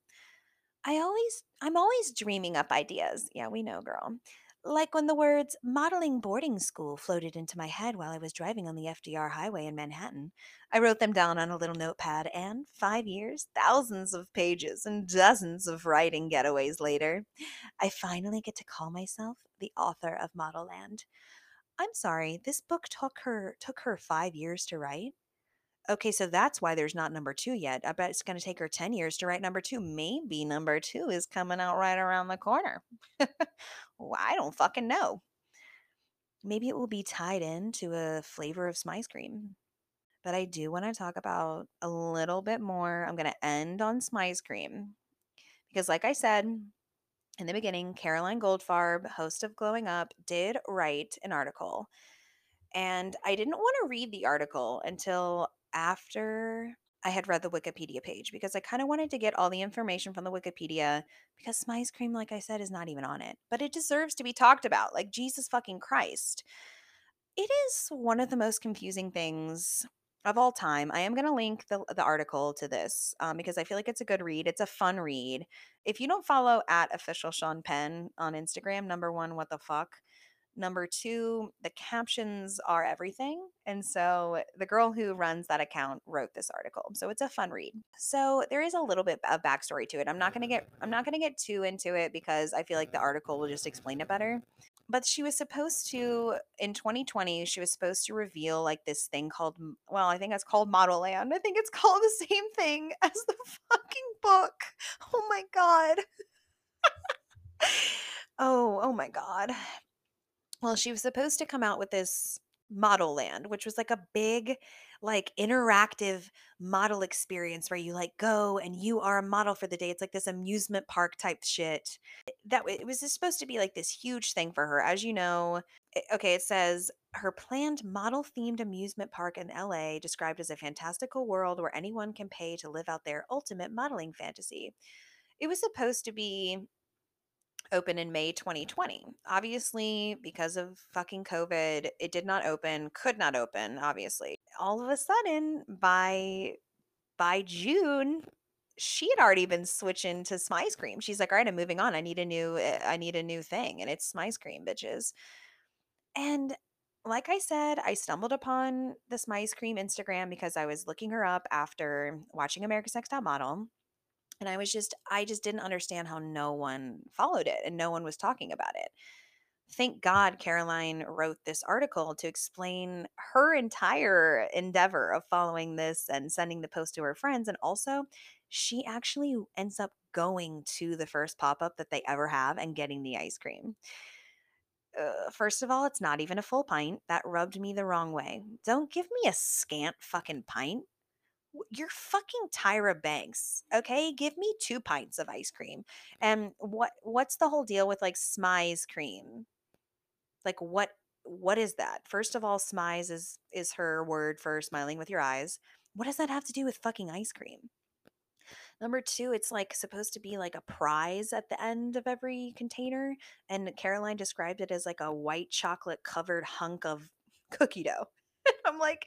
I always, I'm always dreaming up ideas. Yeah, we know, girl. Like when the words modeling boarding school floated into my head while I was driving on the FDR highway in Manhattan. I wrote them down on a little notepad, and five years, thousands of pages, and dozens of writing getaways later, I finally get to call myself the author of Model Land. I'm sorry, this book took her took her five years to write. Okay, so that's why there's not number two yet. I bet it's going to take her 10 years to write number two. Maybe number two is coming out right around the corner. well, I don't fucking know. Maybe it will be tied into a flavor of Smize Cream. But I do want to talk about a little bit more. I'm going to end on Smize Cream because, like I said in the beginning, Caroline Goldfarb, host of Glowing Up, did write an article. And I didn't want to read the article until after I had read the Wikipedia page because I kind of wanted to get all the information from the Wikipedia because Smize Cream, like I said, is not even on it. But it deserves to be talked about. Like, Jesus fucking Christ. It is one of the most confusing things of all time. I am going to link the, the article to this um, because I feel like it's a good read. It's a fun read. If you don't follow at official Sean Penn on Instagram, number one, what the fuck? Number two, the captions are everything. And so the girl who runs that account wrote this article. So it's a fun read. So there is a little bit of backstory to it. I'm not gonna get I'm not gonna get too into it because I feel like the article will just explain it better. But she was supposed to in 2020, she was supposed to reveal like this thing called well, I think it's called Model Land. I think it's called the same thing as the fucking book. Oh my god. oh, oh my god well, she was supposed to come out with this model land, which was like a big, like interactive model experience where you like go and you are a model for the day. It's like this amusement park type shit. That it was supposed to be like this huge thing for her. As you know, okay, it says her planned model themed amusement park in LA, described as a fantastical world where anyone can pay to live out their ultimate modeling fantasy. It was supposed to be open in May 2020. Obviously, because of fucking COVID, it did not open, could not open, obviously. All of a sudden, by by June, she had already been switching to Smize Cream. She's like, "All right, I'm moving on. I need a new eh, I need a new thing." And it's Smize Cream, bitches. And like I said, I stumbled upon the Smize Cream Instagram because I was looking her up after watching America's Next Top Model and I was just, I just didn't understand how no one followed it and no one was talking about it. Thank God Caroline wrote this article to explain her entire endeavor of following this and sending the post to her friends. And also, she actually ends up going to the first pop up that they ever have and getting the ice cream. Uh, first of all, it's not even a full pint. That rubbed me the wrong way. Don't give me a scant fucking pint you're fucking Tyra Banks. Okay, give me two pints of ice cream. And what what's the whole deal with like Smize cream? Like what what is that? First of all, Smize is is her word for smiling with your eyes. What does that have to do with fucking ice cream? Number two, it's like supposed to be like a prize at the end of every container. And Caroline described it as like a white chocolate covered hunk of cookie dough. I'm like,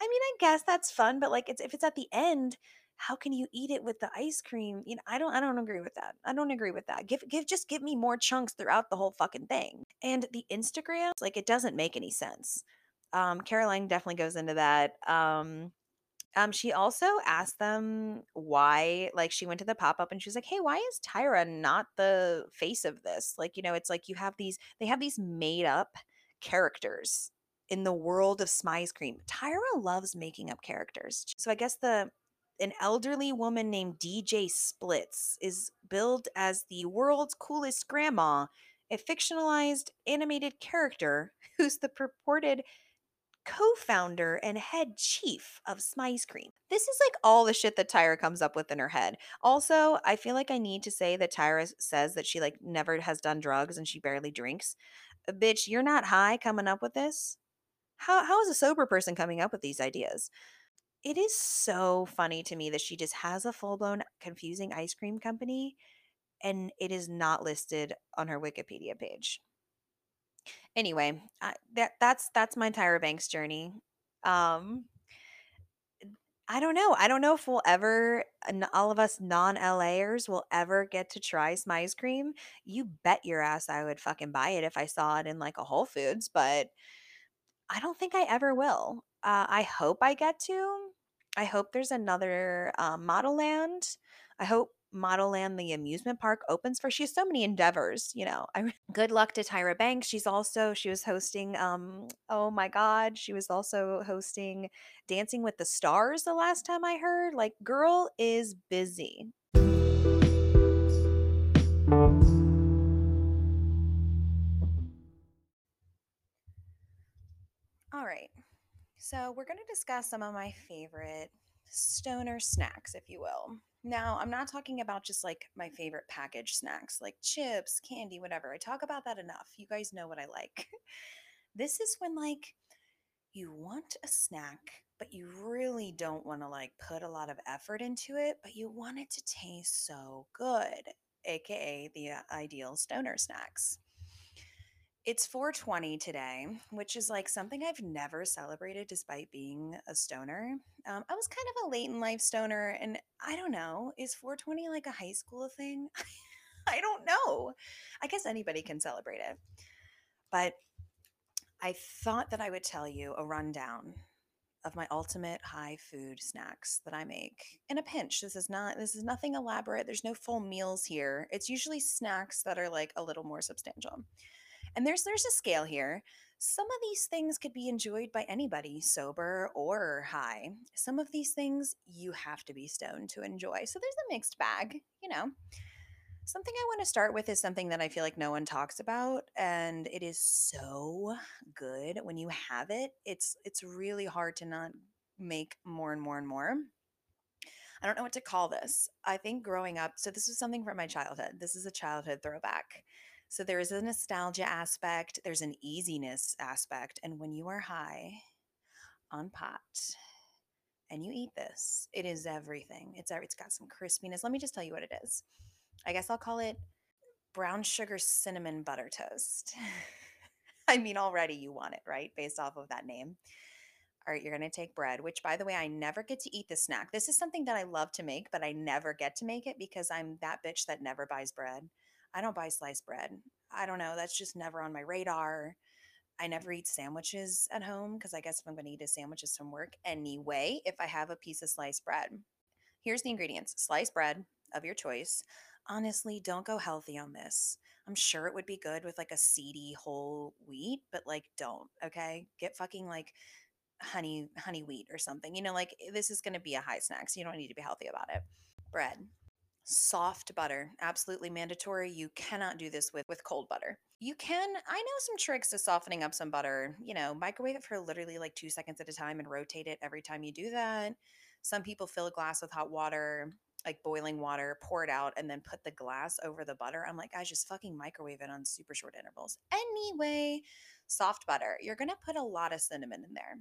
I mean, I guess that's fun, but like it's if it's at the end, how can you eat it with the ice cream? You know, I don't I don't agree with that. I don't agree with that. Give give just give me more chunks throughout the whole fucking thing. And the Instagram, like it doesn't make any sense. Um, Caroline definitely goes into that. Um, um, she also asked them why, like, she went to the pop up and she was like, "Hey, why is Tyra not the face of this? Like, you know, it's like you have these, they have these made up characters in the world of Smize Cream. Tyra loves making up characters. So I guess the an elderly woman named DJ Splits is billed as the world's coolest grandma, a fictionalized animated character who's the purported co-founder and head chief of Smize Cream. This is like all the shit that Tyra comes up with in her head. Also, I feel like I need to say that Tyra says that she like never has done drugs and she barely drinks. Uh, bitch, you're not high coming up with this. How how is a sober person coming up with these ideas? It is so funny to me that she just has a full-blown confusing ice cream company and it is not listed on her Wikipedia page. Anyway, I, that that's that's my Tyra Banks journey. Um I don't know. I don't know if we'll ever, all of us non LAers will ever get to try some ice cream. You bet your ass I would fucking buy it if I saw it in like a Whole Foods, but I don't think I ever will. Uh, I hope I get to. I hope there's another um, Model Land. I hope Model Land, the amusement park, opens for. She has so many endeavors, you know. I good luck to Tyra Banks. She's also she was hosting. Um, oh my God, she was also hosting Dancing with the Stars. The last time I heard, like, girl is busy. All right. So, we're going to discuss some of my favorite stoner snacks, if you will. Now, I'm not talking about just like my favorite packaged snacks like chips, candy, whatever. I talk about that enough. You guys know what I like. this is when like you want a snack, but you really don't want to like put a lot of effort into it, but you want it to taste so good, aka the uh, ideal stoner snacks. It's 420 today, which is like something I've never celebrated despite being a stoner. Um, I was kind of a late in life stoner, and I don't know, is 420 like a high school thing? I don't know. I guess anybody can celebrate it. But I thought that I would tell you a rundown of my ultimate high food snacks that I make in a pinch. This is not this is nothing elaborate. There's no full meals here. It's usually snacks that are like a little more substantial. And there's there's a scale here. Some of these things could be enjoyed by anybody, sober or high. Some of these things you have to be stoned to enjoy. So there's a mixed bag, you know. Something I want to start with is something that I feel like no one talks about and it is so good when you have it. It's it's really hard to not make more and more and more. I don't know what to call this. I think growing up, so this is something from my childhood. This is a childhood throwback. So there is a nostalgia aspect, there's an easiness aspect, and when you are high on pot and you eat this, it is everything. It's it's got some crispiness. Let me just tell you what it is. I guess I'll call it brown sugar cinnamon butter toast. I mean, already you want it, right? Based off of that name. All right, you're going to take bread, which by the way, I never get to eat the snack. This is something that I love to make, but I never get to make it because I'm that bitch that never buys bread. I don't buy sliced bread. I don't know. That's just never on my radar. I never eat sandwiches at home because I guess if I'm going to eat a sandwich, it's from work anyway. If I have a piece of sliced bread, here's the ingredients sliced bread of your choice. Honestly, don't go healthy on this. I'm sure it would be good with like a seedy whole wheat, but like don't, okay? Get fucking like honey honey wheat or something. You know, like eh, this is going to be a high snack, so you don't need to be healthy about it. Bread, soft butter absolutely mandatory you cannot do this with with cold butter. You can i know some tricks to softening up some butter you know microwave it for literally like two seconds at a time and rotate it every time you do that. Some people fill a glass with hot water like boiling water pour it out and then put the glass over the butter. I'm like guys just fucking microwave it on super short intervals. Anyway soft butter you're gonna put a lot of cinnamon in there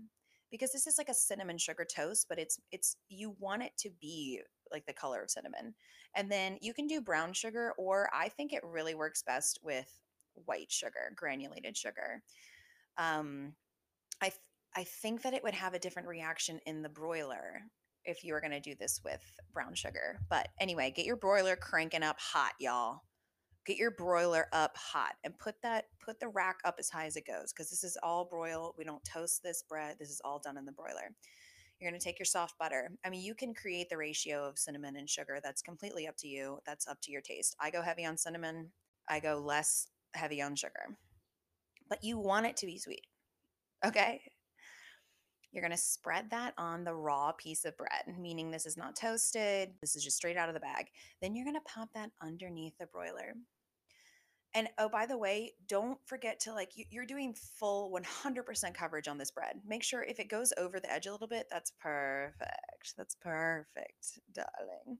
because this is like a cinnamon sugar toast but it's it's you want it to be like the color of cinnamon and then you can do brown sugar, or I think it really works best with white sugar, granulated sugar. Um, I th- I think that it would have a different reaction in the broiler if you were going to do this with brown sugar. But anyway, get your broiler cranking up hot, y'all. Get your broiler up hot and put that put the rack up as high as it goes because this is all broil. We don't toast this bread. This is all done in the broiler. You're going to take your soft butter. I mean, you can create the ratio of cinnamon and sugar. That's completely up to you. That's up to your taste. I go heavy on cinnamon, I go less heavy on sugar. But you want it to be sweet. Okay? You're going to spread that on the raw piece of bread, meaning this is not toasted. This is just straight out of the bag. Then you're going to pop that underneath the broiler. And oh, by the way, don't forget to like, you, you're doing full 100% coverage on this bread. Make sure if it goes over the edge a little bit, that's perfect. That's perfect, darling.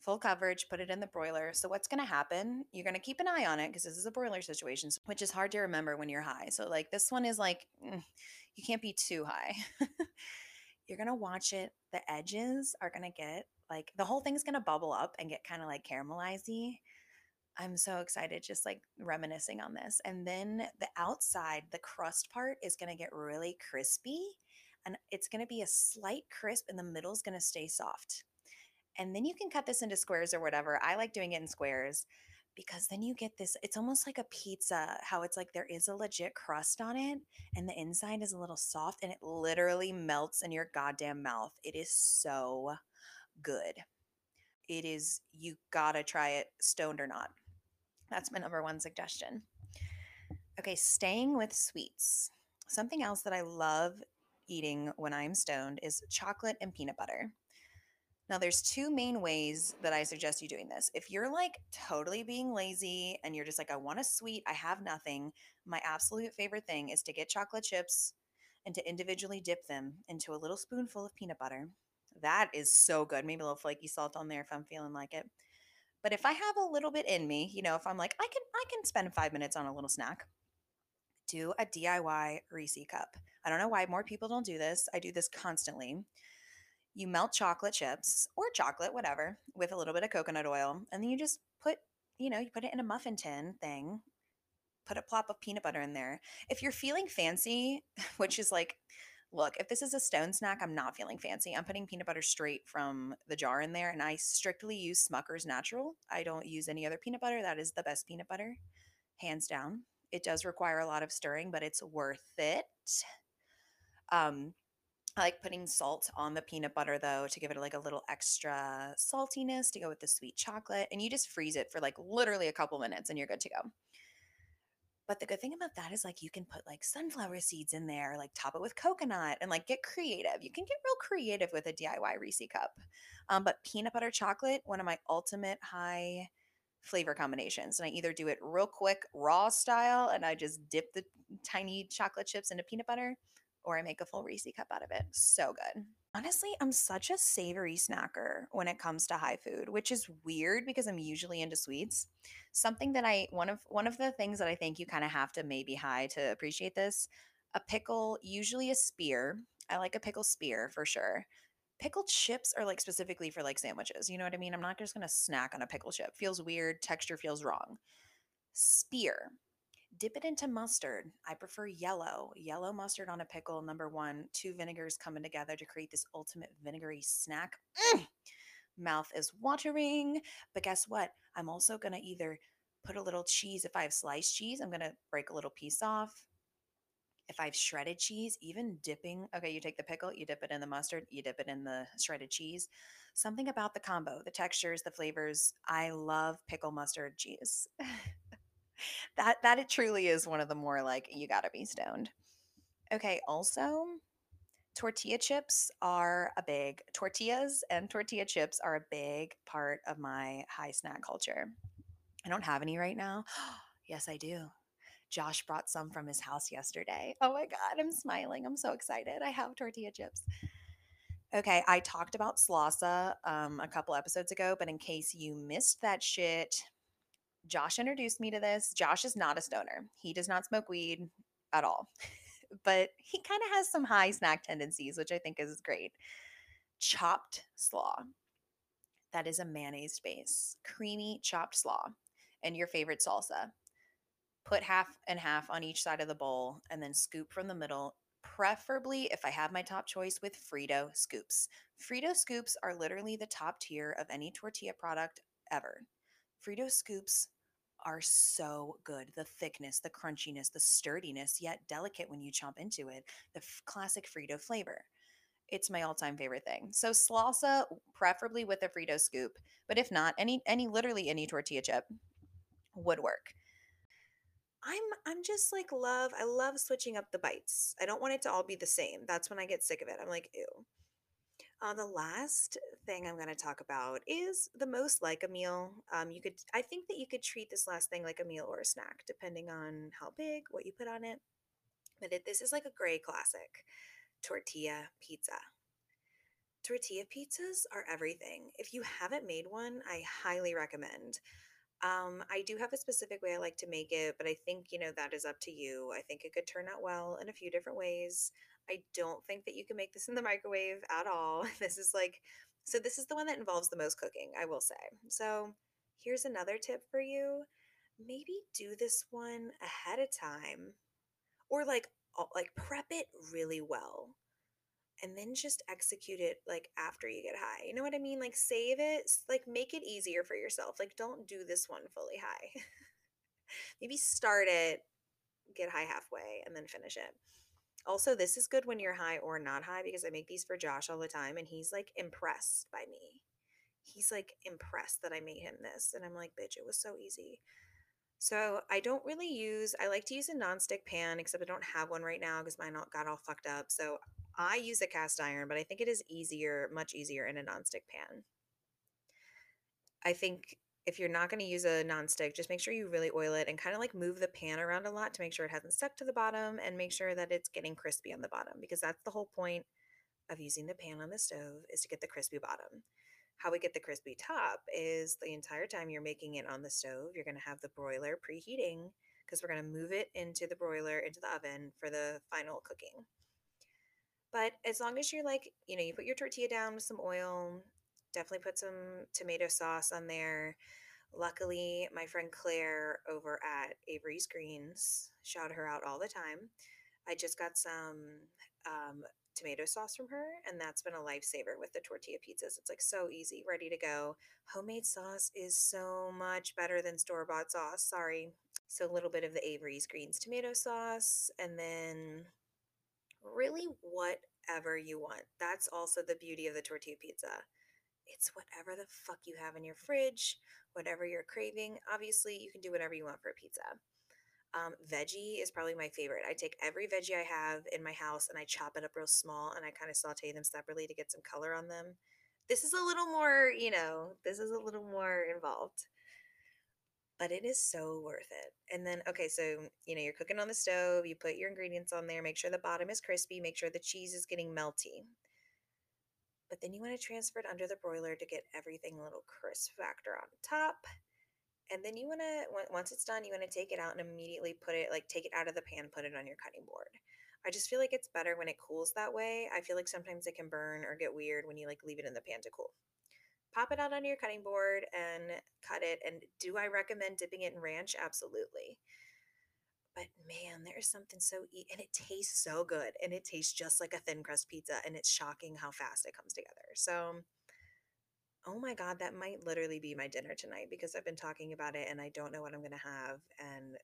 Full coverage, put it in the broiler. So, what's going to happen? You're going to keep an eye on it because this is a broiler situation, which is hard to remember when you're high. So, like, this one is like, mm, you can't be too high. you're going to watch it. The edges are going to get like, the whole thing's going to bubble up and get kind of like caramelized I'm so excited just like reminiscing on this. And then the outside, the crust part is going to get really crispy. and it's going to be a slight crisp and the middle is going to stay soft. And then you can cut this into squares or whatever. I like doing it in squares because then you get this it's almost like a pizza how it's like there is a legit crust on it and the inside is a little soft and it literally melts in your goddamn mouth. It is so good. It is you got to try it stoned or not. That's my number one suggestion. Okay, staying with sweets. Something else that I love eating when I'm stoned is chocolate and peanut butter. Now, there's two main ways that I suggest you doing this. If you're like totally being lazy and you're just like, I want a sweet, I have nothing, my absolute favorite thing is to get chocolate chips and to individually dip them into a little spoonful of peanut butter. That is so good. Maybe a little flaky salt on there if I'm feeling like it. But if I have a little bit in me, you know, if I'm like, I can I can spend five minutes on a little snack, do a DIY Reese cup. I don't know why more people don't do this. I do this constantly. You melt chocolate chips or chocolate, whatever, with a little bit of coconut oil, and then you just put, you know, you put it in a muffin tin thing, put a plop of peanut butter in there. If you're feeling fancy, which is like, look, if this is a stone snack, I'm not feeling fancy. I'm putting peanut butter straight from the jar in there, and I strictly use Smucker's Natural. I don't use any other peanut butter. That is the best peanut butter, hands down. It does require a lot of stirring, but it's worth it. Um, I like putting salt on the peanut butter though to give it like a little extra saltiness to go with the sweet chocolate. And you just freeze it for like literally a couple minutes and you're good to go. But the good thing about that is like you can put like sunflower seeds in there, like top it with coconut and like get creative. You can get real creative with a DIY Reese cup. Um, but peanut butter chocolate, one of my ultimate high flavor combinations. And I either do it real quick, raw style, and I just dip the tiny chocolate chips into peanut butter, or I make a full Reese cup out of it. So good. Honestly, I'm such a savory snacker when it comes to high food, which is weird because I'm usually into sweets. Something that I one of one of the things that I think you kind of have to maybe high to appreciate this, a pickle, usually a spear. I like a pickle spear for sure. Pickled chips are like specifically for like sandwiches. You know what I mean? I'm not just going to snack on a pickle chip. Feels weird, texture feels wrong. Spear dip it into mustard. I prefer yellow. Yellow mustard on a pickle, number one. Two vinegars coming together to create this ultimate vinegary snack. Mm! Mouth is watering. But guess what? I'm also going to either put a little cheese. If I have sliced cheese, I'm going to break a little piece off. If I have shredded cheese, even dipping, okay, you take the pickle, you dip it in the mustard, you dip it in the shredded cheese. Something about the combo, the textures, the flavors. I love pickle mustard cheese. that that it truly is one of the more like you gotta be stoned. Okay, also tortilla chips are a big tortillas and tortilla chips are a big part of my high snack culture. I don't have any right now. yes, I do. Josh brought some from his house yesterday. Oh my God, I'm smiling. I'm so excited. I have tortilla chips. Okay, I talked about Slausa um, a couple episodes ago, but in case you missed that shit, Josh introduced me to this. Josh is not a stoner. He does not smoke weed at all. but he kind of has some high snack tendencies, which I think is great. Chopped slaw. That is a mayonnaise base. Creamy chopped slaw and your favorite salsa. Put half and half on each side of the bowl and then scoop from the middle. Preferably, if I have my top choice, with Frito scoops. Frito scoops are literally the top tier of any tortilla product ever. Frito scoops are so good. The thickness, the crunchiness, the sturdiness, yet delicate when you chomp into it. The f- classic Frito flavor. It's my all-time favorite thing. So salsa, preferably with a Frito scoop, but if not, any any literally any tortilla chip would work. I'm I'm just like love I love switching up the bites. I don't want it to all be the same. That's when I get sick of it. I'm like, ew. Uh, the last thing I'm going to talk about is the most like a meal. Um, you could, I think that you could treat this last thing like a meal or a snack, depending on how big, what you put on it. But it, this is like a gray classic tortilla pizza. Tortilla pizzas are everything. If you haven't made one, I highly recommend. Um, I do have a specific way I like to make it, but I think, you know, that is up to you. I think it could turn out well in a few different ways. I don't think that you can make this in the microwave at all. This is like, so this is the one that involves the most cooking, I will say. So here's another tip for you. Maybe do this one ahead of time or like, like prep it really well. and then just execute it like after you get high. You know what I mean? Like save it, like make it easier for yourself. Like don't do this one fully high. Maybe start it, get high halfway, and then finish it. Also, this is good when you're high or not high because I make these for Josh all the time and he's like impressed by me. He's like impressed that I made him this. And I'm like, bitch, it was so easy. So I don't really use, I like to use a nonstick pan, except I don't have one right now because mine got all fucked up. So I use a cast iron, but I think it is easier, much easier in a nonstick pan. I think if you're not going to use a nonstick, just make sure you really oil it and kind of like move the pan around a lot to make sure it hasn't stuck to the bottom and make sure that it's getting crispy on the bottom because that's the whole point of using the pan on the stove is to get the crispy bottom. How we get the crispy top is the entire time you're making it on the stove, you're going to have the broiler preheating because we're going to move it into the broiler into the oven for the final cooking. But as long as you're like, you know, you put your tortilla down with some oil, definitely put some tomato sauce on there. Luckily, my friend Claire over at Avery's Greens, shout her out all the time. I just got some um, tomato sauce from her, and that's been a lifesaver with the tortilla pizzas. It's like so easy, ready to go. Homemade sauce is so much better than store bought sauce. Sorry. So, a little bit of the Avery's Greens tomato sauce, and then really whatever you want. That's also the beauty of the tortilla pizza. It's whatever the fuck you have in your fridge, whatever you're craving. Obviously, you can do whatever you want for a pizza. Um, veggie is probably my favorite. I take every veggie I have in my house and I chop it up real small and I kind of saute them separately to get some color on them. This is a little more, you know, this is a little more involved but it is so worth it. And then, okay, so, you know, you're cooking on the stove, you put your ingredients on there, make sure the bottom is crispy, make sure the cheese is getting melty. But then you want to transfer it under the broiler to get everything a little crisp factor on top. And then you want to, once it's done, you want to take it out and immediately put it, like, take it out of the pan, put it on your cutting board. I just feel like it's better when it cools that way. I feel like sometimes it can burn or get weird when you, like, leave it in the pan to cool pop it out on your cutting board and cut it. And do I recommend dipping it in ranch? Absolutely. But man, there is something so e- and it tastes so good and it tastes just like a thin crust pizza and it's shocking how fast it comes together. So oh my god, that might literally be my dinner tonight because I've been talking about it and I don't know what I'm going to have and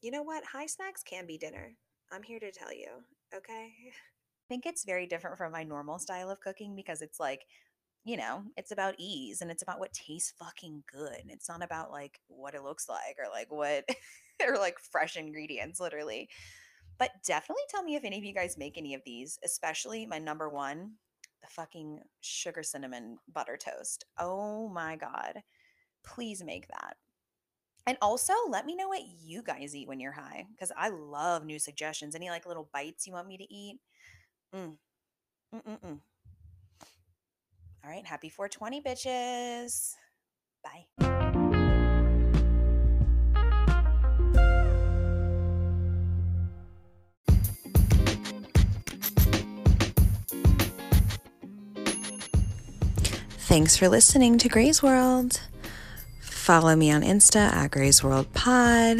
you know what? High snacks can be dinner. I'm here to tell you, okay? I think it's very different from my normal style of cooking because it's like you know, it's about ease and it's about what tastes fucking good. And it's not about like what it looks like or like what or like fresh ingredients, literally. But definitely tell me if any of you guys make any of these, especially my number one, the fucking sugar cinnamon butter toast. Oh my God. Please make that. And also let me know what you guys eat when you're high because I love new suggestions. Any like little bites you want me to eat? Mm. Mm-mm-mm. All right, happy 420, bitches. Bye. Thanks for listening to Gray's World. Follow me on Insta at Gray's World Pod.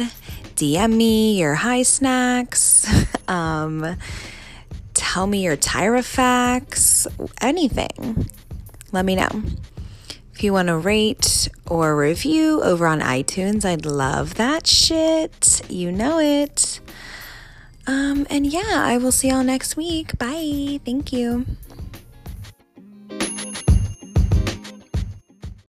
DM me your high snacks. um, tell me your Tyra facts. Anything let me know. If you want to rate or review over on iTunes, I'd love that shit. You know it. Um, and yeah, I will see y'all next week. Bye. Thank you.